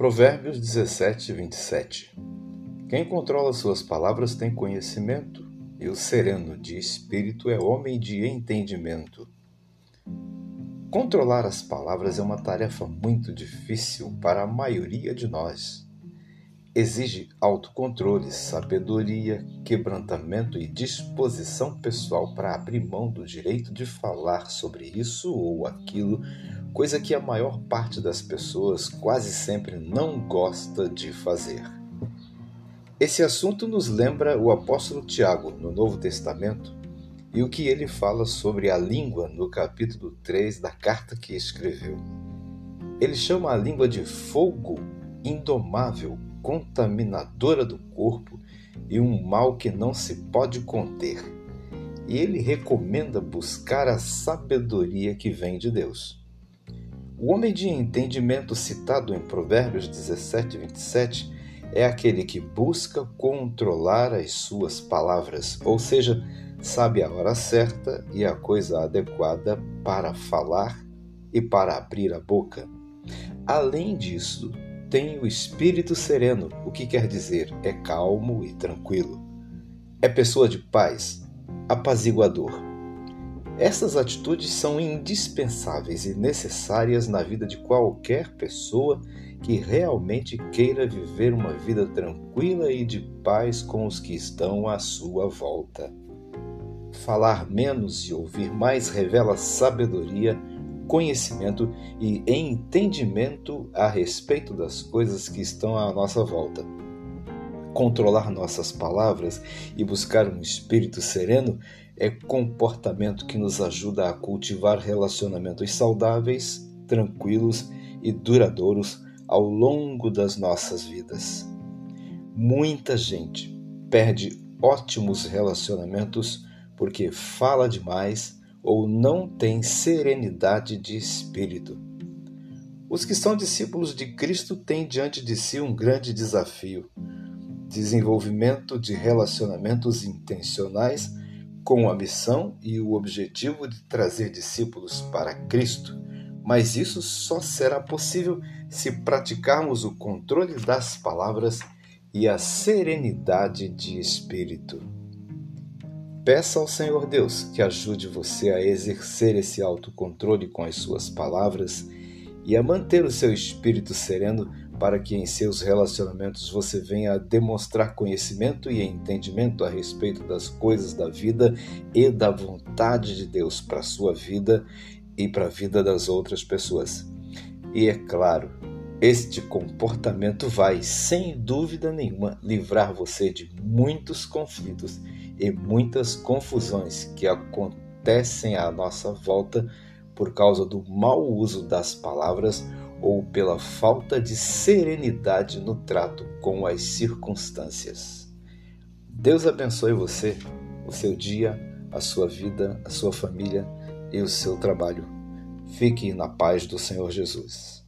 Provérbios 17, 27 Quem controla suas palavras tem conhecimento, e o sereno de espírito é homem de entendimento. Controlar as palavras é uma tarefa muito difícil para a maioria de nós. Exige autocontrole, sabedoria, quebrantamento e disposição pessoal para abrir mão do direito de falar sobre isso ou aquilo coisa que a maior parte das pessoas quase sempre não gosta de fazer. Esse assunto nos lembra o apóstolo Tiago no Novo Testamento e o que ele fala sobre a língua no capítulo 3 da carta que escreveu. Ele chama a língua de fogo indomável, contaminadora do corpo e um mal que não se pode conter. E ele recomenda buscar a sabedoria que vem de Deus. O homem de entendimento citado em Provérbios 17, 27 é aquele que busca controlar as suas palavras, ou seja, sabe a hora certa e a coisa adequada para falar e para abrir a boca. Além disso, tem o espírito sereno, o que quer dizer é calmo e tranquilo. É pessoa de paz, apaziguador essas atitudes são indispensáveis e necessárias na vida de qualquer pessoa que realmente queira viver uma vida tranquila e de paz com os que estão à sua volta. Falar menos e ouvir mais revela sabedoria, conhecimento e entendimento a respeito das coisas que estão à nossa volta. Controlar nossas palavras e buscar um espírito sereno é comportamento que nos ajuda a cultivar relacionamentos saudáveis, tranquilos e duradouros ao longo das nossas vidas. Muita gente perde ótimos relacionamentos porque fala demais ou não tem serenidade de espírito. Os que são discípulos de Cristo têm diante de si um grande desafio: desenvolvimento de relacionamentos intencionais com a missão e o objetivo de trazer discípulos para Cristo, mas isso só será possível se praticarmos o controle das palavras e a serenidade de espírito. Peça ao Senhor Deus que ajude você a exercer esse autocontrole com as suas palavras e a manter o seu espírito sereno para que em seus relacionamentos você venha a demonstrar conhecimento e entendimento a respeito das coisas da vida e da vontade de Deus para a sua vida e para a vida das outras pessoas. E é claro, este comportamento vai, sem dúvida nenhuma, livrar você de muitos conflitos e muitas confusões que acontecem à nossa volta por causa do mau uso das palavras ou pela falta de serenidade no trato com as circunstâncias. Deus abençoe você, o seu dia, a sua vida, a sua família e o seu trabalho. Fique na paz do Senhor Jesus.